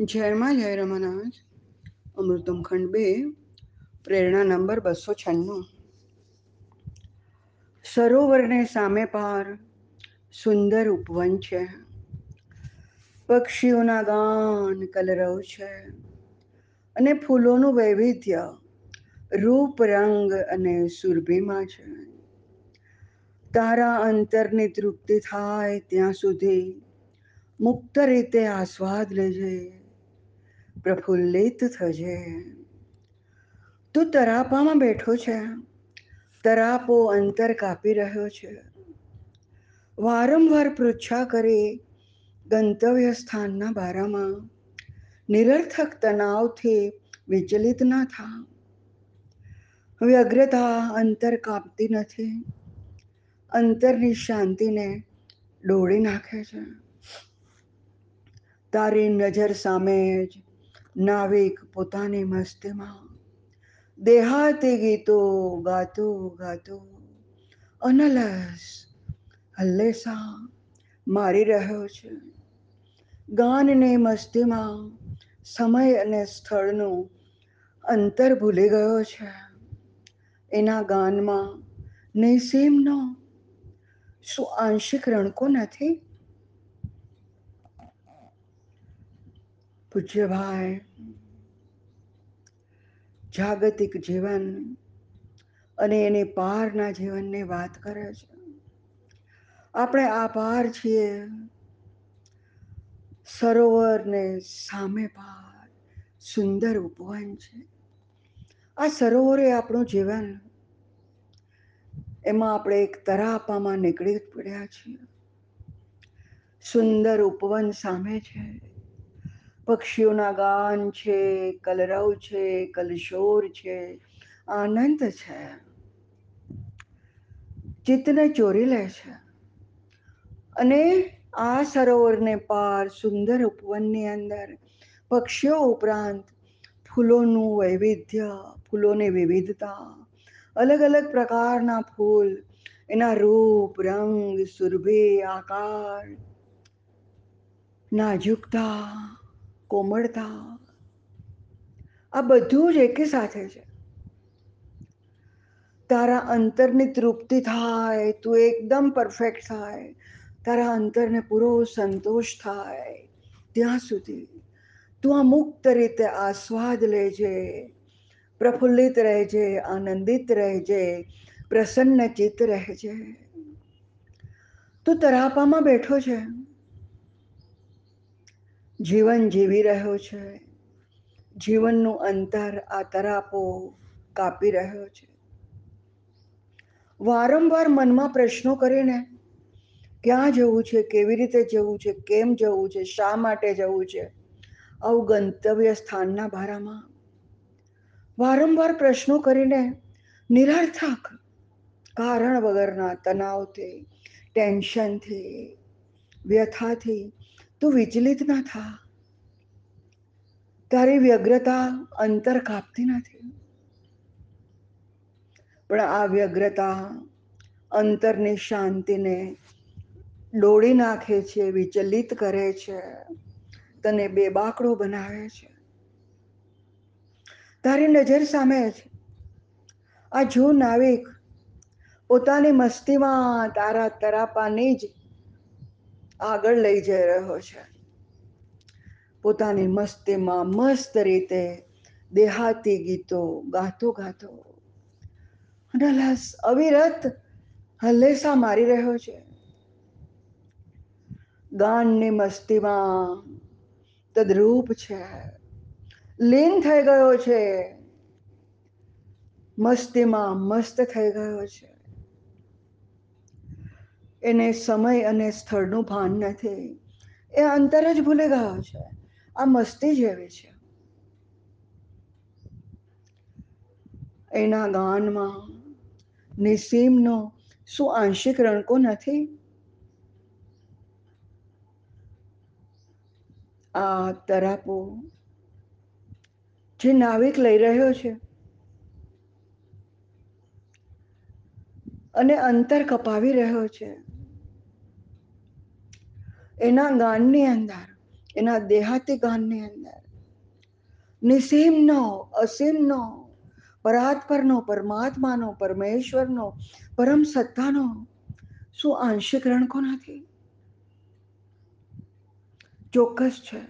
જયમાં જય રમાનાથ. અમૃતમ ખંડ બે, પ્રેરણા નંબર બસો છન્નું. સરોવરને સામે પાર સુંદર ઉપવન છે. પક્ષીઓના ગાન કલરવ છે અને ફૂલોનું વૈવિધ્ય રૂપ, રંગ અને સુરભીમાં છે. તારા અંતરની તૃપ્તિ થાય ત્યાં સુધી મુક્ત રીતે આસ્વાદ લેજે. પ્રફુલ્લિત થજે. તું તરાપામાં બેઠો છે. તરાપો અંતર કાપી રહ્યો છે. વારંવાર પૃચ્છા કરી ગંતવ્ય સ્થાનના બારામાં. નિરર્થક તણાવથી વિચલિત ના થા. વ્યગ્રતા અંતર કાપતી નથી. અંતરની શાંતિને ડોળી નાખે છે. તારી નજર સામે જ નાવિક પોતાની મસ્તીમાં. દેહાતી ગીતો ગાતો ગાતો. અનલસ હલ્લેસા મારી રહ્યો છે. ગાનને મસ્તીમાં, સમય અને સ્થળનું અંતર ભૂલી ગયો છે. એના ગાનમાં નિસીમનો શું આંશિક રણકો નથી? પૂજ્યભાઈ જાગતિક જીવન અને એની પારના જીવનની વાત કરે છે. આપણે આ પાર છીએ સરોવરને સામે પાર સુંદર ઉપવન છે. આ સરોવરે આપણું જીવન, એમાં આપણે એક તરાપામાં નીકળી પડ્યા છીએ. સુંદર ઉપવન સામે છે. પક્ષીઓના ગાન છે, કલરવ છે, કલશોર છે, આનંદ છે. ચિત્તને ચોરી લે છે. અને આ સરોવરને પાર સુંદર ઉપવનની અંદર પક્ષીઓ ઉપરાંત ફૂલોનું વૈવિધ્ય, ફૂલોની વિવિધતા અલગ અલગ પ્રકારના ફૂલ, એના રૂપ, રંગ, સુરભી, આકાર, નાજુકતા કોમળતા. આ બધું જ એકી સાથે છે. તારા અંતરની તૃપ્તિ થાય, તું એકદમ પરફેક્ટ થાય. તારા અંતરને પૂરો સંતોષ થાય. ત્યાં સુધી તું આ મુક્ત રીતે આસ્વાદ લેજે, પ્રફુલ્લિત રહેજે, આનંદિત રહેજે, પ્રસન્ન ચિત્ત રહેજે. તું તરાપામાં બેઠો છે. જીવન જીવી રહ્યો છે. જીવનનું અંતર આ તરાપો કાપી રહ્યો છે. વારંવાર મનમાં પ્રશ્નો કરીને, ક્યાં જવું છે? કેવી રીતે જવું છે? કેમ જવું છે? શા માટે જવું છે? આવું ગંતવ્ય સ્થાનના ભારામાં. વારંવાર પ્રશ્નો કરીને, નિરર્થક કારણ વગરના તણાવથી, ટેન્શનથી, વ્યથાથી તું વિચલિત ના થા. તારી વ્યગ્રતા અંતર કાપતી નથી. પણ આ વ્યગ્રતા અંતરની શાંતિને ડોળી નાખે છે, વિચલિત કરે છે, તને બેબાકડો બનાવે છે. તારી નજર સામે છે. આ જો નાવિક પોતાની મસ્તીમાં તારા તરાપાની જ આગળ લઈ જઈ રહ્યો છે. પોતાની મસ્તીમાં મસ્ત રીતે દેહાતી ગીતો ગાતો ગાતો રસ અવિરત હલ્લેસા મારી રહ્યો છે. ગાનની મસ્તીમાં તદરૂપ છે. લીન થઈ ગયો છે. મસ્તીમાં મસ્ત થઈ ગયો છે. એને સમય અને સ્થળનું ભાન નથી એ અંતર જ ભૂલી ગયો છે. આ મસ્તી જેવી છે. એના ગાનમાં નિસીમનો શું આંશિક રણકો નથી. આ તરાપો જે નાવિક લઈ રહ્યો છે અને અંતર કપાવી રહ્યો છે. એના ગાનની અંદર એના દેહાતી ગાનની અંદર નિસીમનો અસીમનો પરાત્પરનો પરમાત્માનો પરમેશ્વરનો પરમ સત્તાનો શું આંશિક રણકો નથી ચોક્કસ છે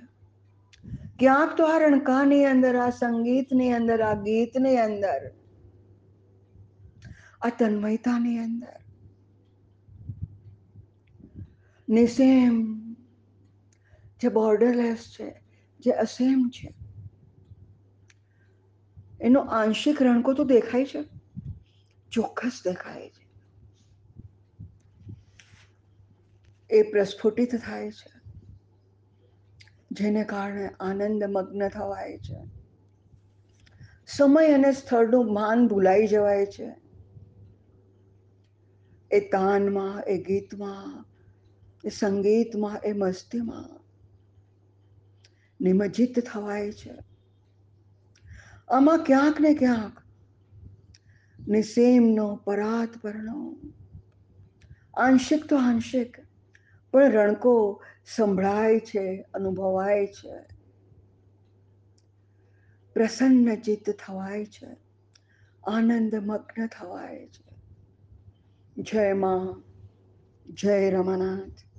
ક્યાંક તો આ રણકાની અંદર આ સંગીતની અંદર આ ગીતની અંદર આ તન્મયતાની અંદર નિસેમ જે બોર્ડરલેસ છે, જે અસેમ છે. એનો આંશિક રણકો તો દેખાય છે, ચોક્કસ દેખાય છે. એ પ્રસ્ફુટિત થાય છે, જેને કારણે આનંદ મગ્ન થવાય છે. સમય અને સ્થળનું માન ભૂલાઈ જવાય છે. એ તાનમાં, એ ગીતમાં, એ સંગીતમાં, એ મસ્તીમાં નિમજિત થવાય છે. આમાં ક્યાંક ને ક્યાંક નિસેમનો પરાત પરનો આંશિક તો આંશિક, પણ રણકો સંભળાય છે, અનુભવાય છે. પ્રસન્ન ચિત્ત થવાય છે, આનંદ મગ્ન થવાય છે. જય માં જય રમાનાથ.